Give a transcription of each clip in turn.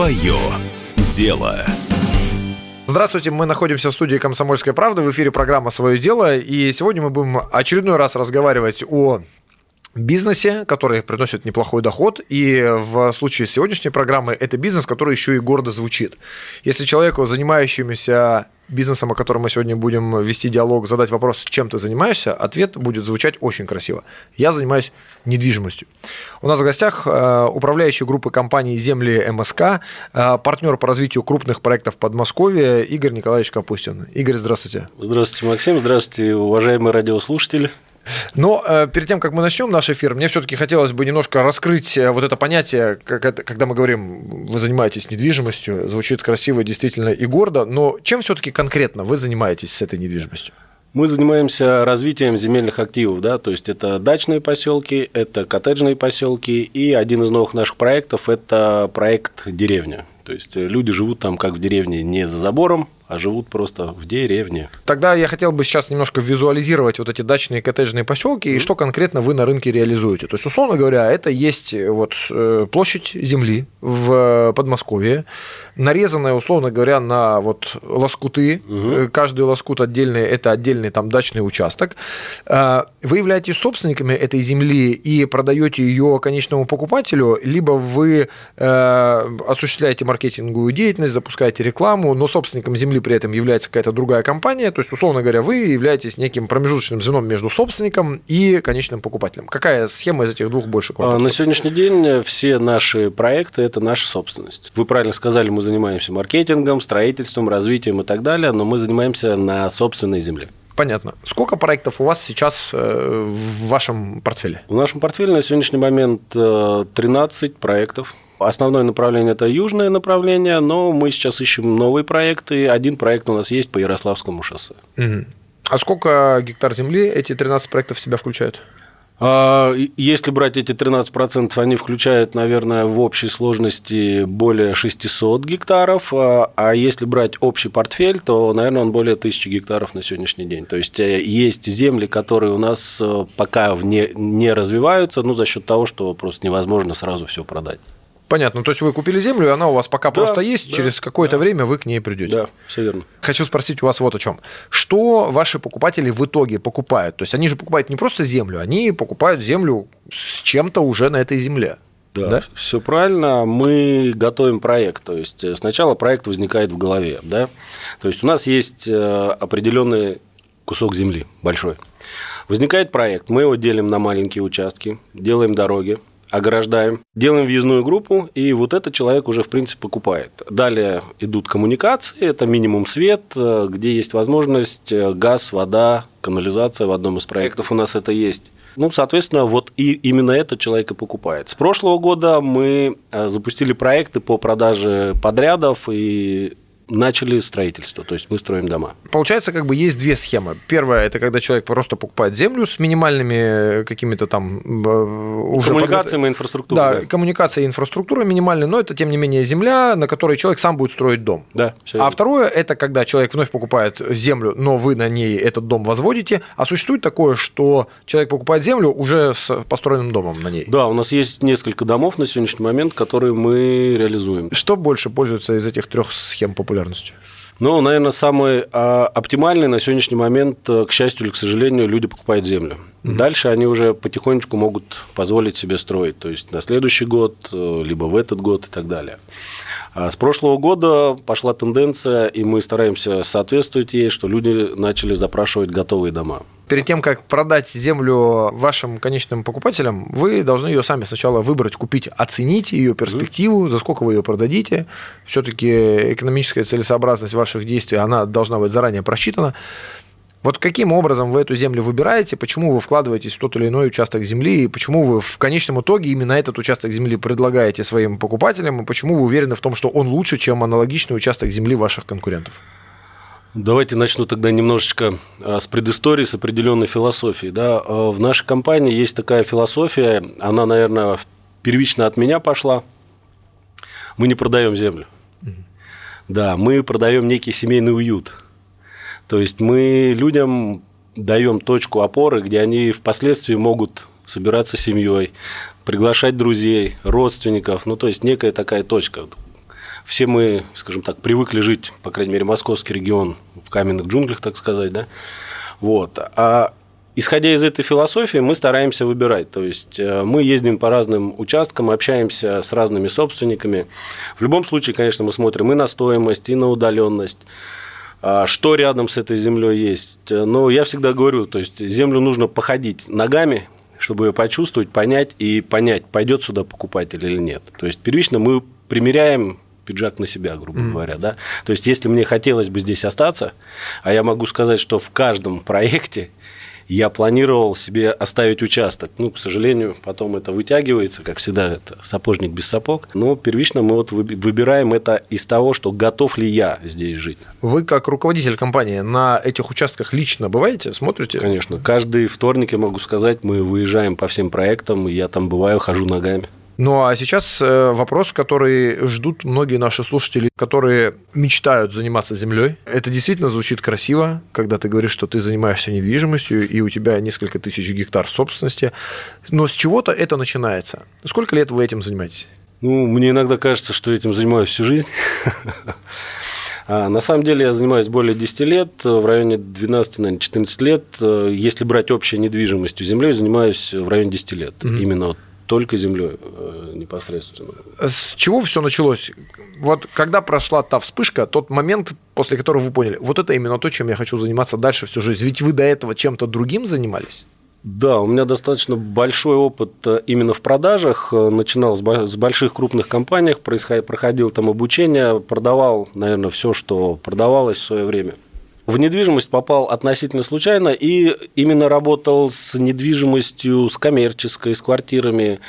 Свое дело. Здравствуйте, мы находимся в студии «Комсомольская правда», в эфире программа «Свое дело», и сегодня мы будем очередной раз разговаривать о бизнесе, который приносит неплохой доход, и в случае сегодняшней программы это бизнес, который еще и гордо звучит. Если человеку, занимающемуся бизнесом, о котором мы сегодня будем вести диалог, задать вопрос, чем ты занимаешься, ответ будет звучать очень красиво. Я занимаюсь недвижимостью. У нас в гостях э, управляющий группы компании «Земли МСК», э, партнер по развитию крупных проектов Подмосковья Игорь Николаевич Капустин. Игорь, здравствуйте. Здравствуйте, Максим. Здравствуйте, уважаемые радиослушатели. Но э, перед тем, как мы начнем наш эфир, мне все-таки хотелось бы немножко раскрыть э, вот это понятие, когда мы говорим, вы занимаетесь недвижимостью, звучит красиво, действительно и гордо, но чем все-таки конкретно вы занимаетесь с этой недвижимостью? Мы занимаемся развитием земельных активов, да, то есть это дачные поселки, это коттеджные поселки, и один из новых наших проектов – это проект «Деревня». То есть люди живут там как в деревне не за забором, а живут просто в деревне. Тогда я хотел бы сейчас немножко визуализировать вот эти дачные коттеджные поселки и что конкретно вы на рынке реализуете. То есть, условно говоря, это есть э, вот э, площадь земли в Подмосковье, нарезанная, условно говоря, на вот лоскуты. Угу. Каждый лоскут отдельный – это отдельный там дачный участок. Вы являетесь собственниками этой земли и продаете ее конечному покупателю, либо вы осуществляете маркетинговую деятельность, запускаете рекламу, но собственником земли при этом является какая-то другая компания, то есть, условно говоря, вы являетесь неким промежуточным звеном между собственником и конечным покупателем. Какая схема из этих двух больше? А, на сегодняшний день все наши проекты – это наша собственность. Вы правильно сказали, мы занимаемся маркетингом, строительством, развитием и так далее, но мы занимаемся на собственной земле. Понятно. Сколько проектов у вас сейчас э, в вашем портфеле? В нашем портфеле на сегодняшний момент 13 э, проектов. Основное направление – это южное направление, но мы сейчас ищем новые проекты. Один проект у нас есть по Ярославскому шоссе. Угу. А сколько гектар земли эти 13 проектов в себя включают? А, если брать эти 13%, они включают, наверное, в общей сложности более 600 гектаров, а, а если брать общий портфель, то, наверное, он более 1000 гектаров на сегодняшний день. То есть э, есть земли, которые у нас э, пока не, не развиваются, ну, за счет того, что просто невозможно сразу все продать. Понятно. То есть вы купили землю, и она у вас пока да, просто есть, да, через какое-то да. время вы к ней придете. Да, все верно. Хочу спросить у вас вот о чем. Что ваши покупатели в итоге покупают? То есть они же покупают не просто землю, они покупают землю с чем-то уже на этой земле. Да, да, все правильно. Мы готовим проект. То есть э, сначала проект возникает в голове. Да? То есть у нас есть э, определенный кусок земли большой. Возникает проект, мы его делим на маленькие участки, делаем дороги, ограждаем, делаем въездную группу, и вот этот человек уже, в принципе, покупает. Далее идут коммуникации, это минимум свет, э, где есть возможность э, газ, вода, канализация в одном из проектов у нас это есть. Ну, соответственно, вот и именно этот человек и покупает. С прошлого года мы э, запустили проекты по продаже подрядов и начали строительство, то есть мы строим дома. Получается, как бы есть две схемы. Первая – это когда человек просто покупает землю с минимальными какими-то там уже коммуникациями, под... инфраструктурой. Да, да, коммуникация и инфраструктура минимальная, но это, тем не менее, земля, на которой человек сам будет строить дом. Да, а второе – это когда человек вновь покупает землю, но вы на ней этот дом возводите, а существует такое, что человек покупает землю уже с построенным домом на ней. Да, у нас есть несколько домов на сегодняшний момент, которые мы реализуем. Что больше пользуется из этих трех схем популярности? Популярностью? Ну, наверное, самый а, оптимальный на сегодняшний момент, э, к счастью или к сожалению, люди покупают землю. Mm-hmm. Дальше они уже потихонечку могут позволить себе строить, то есть на следующий год, э, либо в этот год и так далее. А с прошлого года пошла тенденция, и мы стараемся соответствовать ей, что люди начали запрашивать готовые дома. Перед тем, как продать землю вашим конечным покупателям, вы должны ее сами сначала выбрать, купить, оценить ее перспективу, за сколько вы ее продадите. Все-таки экономическая целесообразность ваших действий, она должна быть заранее просчитана. Вот каким образом вы эту землю выбираете, почему вы вкладываетесь в тот или иной участок земли, и почему вы в конечном итоге именно этот участок земли предлагаете своим покупателям, и почему вы уверены в том, что он лучше, чем аналогичный участок земли ваших конкурентов? Давайте начну тогда немножечко а, с предыстории, с определенной философией. Да. А, в нашей компании есть такая философия, она, наверное, первично от меня пошла. Мы не продаем землю. Да, мы продаем некий семейный уют – то есть мы людям даем точку опоры, где они впоследствии могут собираться семьей, приглашать друзей, родственников, ну то есть некая такая точка. Все мы, скажем так, привыкли жить, по крайней мере, московский регион в каменных джунглях, так сказать, да. Вот. А исходя из этой философии, мы стараемся выбирать. То есть э, мы ездим по разным участкам, общаемся с разными собственниками. В любом случае, конечно, мы смотрим и на стоимость, и на удаленность а что рядом с этой землей есть. Но я всегда говорю, то есть землю нужно походить ногами, чтобы ее почувствовать, понять и понять, пойдет сюда покупатель или нет. То есть первично мы примеряем пиджак на себя, грубо mm. говоря, да. То есть если мне хотелось бы здесь остаться, а я могу сказать, что в каждом проекте я планировал себе оставить участок. Ну, к сожалению, потом это вытягивается, как всегда, это сапожник без сапог. Но первично мы вот выбираем это из того, что готов ли я здесь жить. Вы, как руководитель компании, на этих участках лично бываете, смотрите? Конечно. Каждый вторник, я могу сказать, мы выезжаем по всем проектам, я там бываю, хожу ногами. Ну а сейчас э, вопрос, который ждут многие наши слушатели, которые мечтают заниматься землей. Это действительно звучит красиво, когда ты говоришь, что ты занимаешься недвижимостью, и у тебя несколько тысяч гектар собственности. Но с чего-то это начинается. Сколько лет вы этим занимаетесь? Ну, мне иногда кажется, что этим занимаюсь всю жизнь. А на самом деле я занимаюсь более 10 лет, в районе 12, наверное, 14 лет. Если брать общей недвижимостью землей, занимаюсь в районе 10 лет. Угу. Именно вот только землей э, непосредственно. С чего все началось? Вот когда прошла та вспышка, тот момент, после которого вы поняли, вот это именно то, чем я хочу заниматься дальше всю жизнь. Ведь вы до этого чем-то другим занимались? Да, у меня достаточно большой опыт э, именно в продажах. Э, начинал с больших крупных компаниях, проходил там обучение, продавал, наверное, все, что продавалось в свое время. В недвижимость попал относительно случайно и именно работал с недвижимостью, с коммерческой, с квартирами.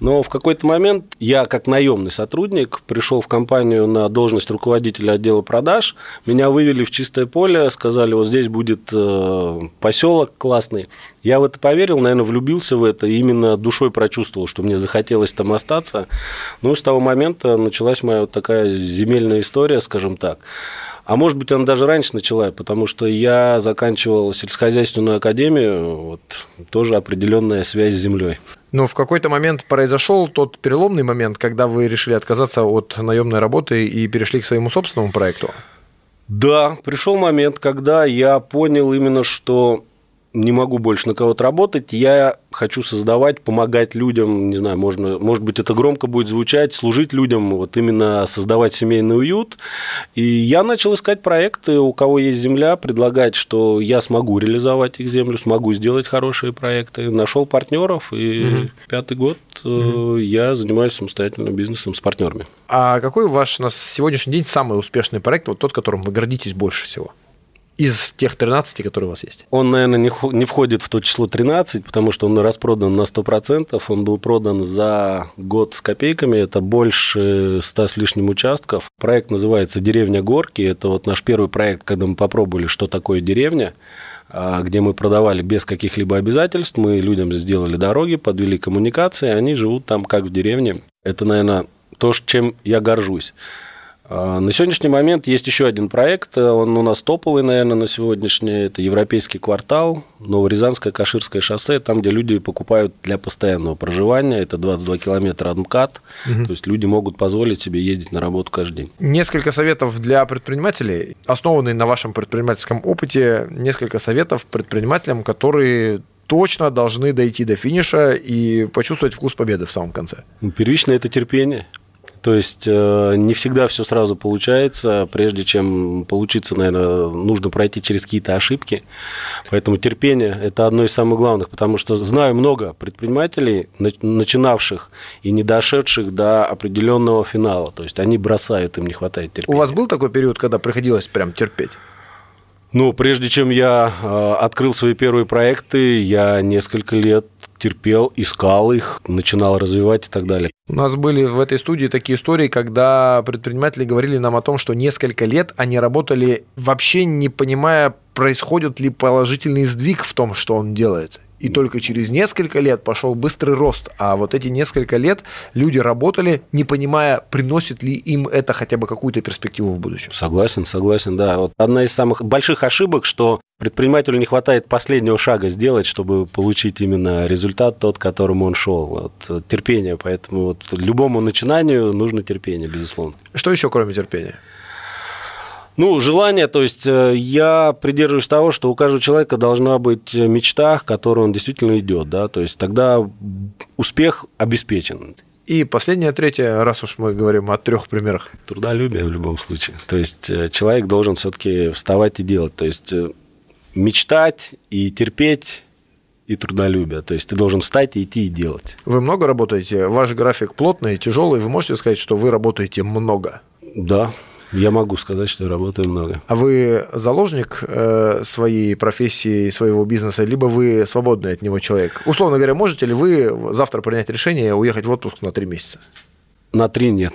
Но в какой-то момент я, как наемный сотрудник, пришел в компанию на должность руководителя отдела продаж. Меня вывели в чистое поле, сказали, вот здесь будет э, поселок классный. Я в это поверил, наверное, влюбился в это, и именно душой прочувствовал, что мне захотелось там остаться. Ну, с того момента началась моя вот такая земельная история, скажем так. А может быть, она даже раньше начала, потому что я заканчивал сельскохозяйственную академию, вот тоже определенная связь с землей. Но в какой-то момент произошел тот переломный момент, когда вы решили отказаться от наемной работы и перешли к своему собственному проекту. Да, пришел момент, когда я понял именно, что не могу больше на кого-то работать, я хочу создавать, помогать людям, не знаю, можно, может быть, это громко будет звучать, служить людям, вот именно создавать семейный уют. И я начал искать проекты, у кого есть земля, предлагать, что я смогу реализовать их землю, смогу сделать хорошие проекты. Нашел партнеров, и угу. пятый год угу. я занимаюсь самостоятельным бизнесом с партнерами. А какой ваш на сегодняшний день самый успешный проект, вот тот, которым вы гордитесь больше всего? Из тех 13, которые у вас есть? Он, наверное, не входит в то число 13, потому что он распродан на 100%. Он был продан за год с копейками. Это больше 100 с лишним участков. Проект называется «Деревня Горки». Это вот наш первый проект, когда мы попробовали, что такое деревня а, где мы продавали без каких-либо обязательств. Мы людям сделали дороги, подвели коммуникации, они живут там как в деревне. Это, наверное, то, чем я горжусь. А, на сегодняшний момент есть еще один проект, он у нас топовый, наверное, на сегодняшний, это Европейский квартал, Новорязанское Каширское шоссе, там, где люди покупают для постоянного проживания, это 22 километра от МКАД, угу. то есть люди могут позволить себе ездить на работу каждый день. Несколько советов для предпринимателей, основанные на вашем предпринимательском опыте, несколько советов предпринимателям, которые точно должны дойти до финиша и почувствовать вкус победы в самом конце. Ну, первично это терпение. То есть э, не всегда все сразу получается. Прежде чем получиться, наверное, нужно пройти через какие-то ошибки. Поэтому терпение – это одно из самых главных, потому что знаю много предпринимателей, начинавших и не дошедших до определенного финала. То есть они бросают, им не хватает терпения. У вас был такой период, когда приходилось прям терпеть? Ну, прежде чем я э, открыл свои первые проекты, я несколько лет терпел, искал их, начинал развивать и так далее. У нас были в этой студии такие истории, когда предприниматели говорили нам о том, что несколько лет они работали вообще не понимая, происходит ли положительный сдвиг в том, что он делает. И только через несколько лет пошел быстрый рост. А вот эти несколько лет люди работали, не понимая, приносит ли им это хотя бы какую-то перспективу в будущем. Согласен, согласен, да. Вот одна из самых больших ошибок, что предпринимателю не хватает последнего шага сделать, чтобы получить именно результат тот, к которому он шел. Вот, терпение. Поэтому вот любому начинанию нужно терпение, безусловно. Что еще кроме терпения? Ну, желание, то есть э, я придерживаюсь того, что у каждого человека должна быть мечта, к которой он действительно идет, да, то есть тогда успех обеспечен. И последнее, третье, раз уж мы говорим о трех примерах. Трудолюбие в любом случае. То есть э, человек должен все-таки вставать и делать. То есть э, мечтать и терпеть и трудолюбие. То есть ты должен встать и идти и делать. Вы много работаете? Ваш график плотный, тяжелый. Вы можете сказать, что вы работаете много? Да, я могу сказать, что я работаю много. А вы заложник э, своей профессии, своего бизнеса, либо вы свободный от него человек? Условно говоря, можете ли вы завтра принять решение уехать в отпуск на три месяца? На три нет.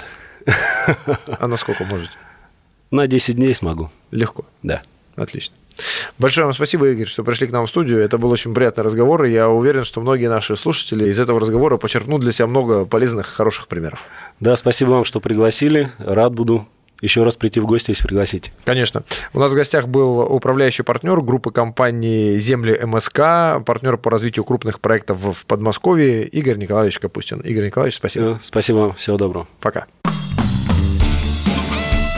А на сколько можете? На 10 дней смогу. Легко? Да. Отлично. Большое вам спасибо, Игорь, что пришли к нам в студию. Это был очень приятный разговор, и я уверен, что многие наши слушатели из этого разговора почерпнут для себя много полезных, хороших примеров. Да, спасибо вам, что пригласили. Рад буду еще раз прийти в гости, если пригласите. Конечно. У нас в гостях был управляющий партнер группы компании «Земли МСК», партнер по развитию крупных проектов в Подмосковье Игорь Николаевич Капустин. Игорь Николаевич, спасибо. Спасибо вам. Всего доброго. Пока.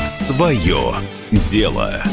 Свое дело.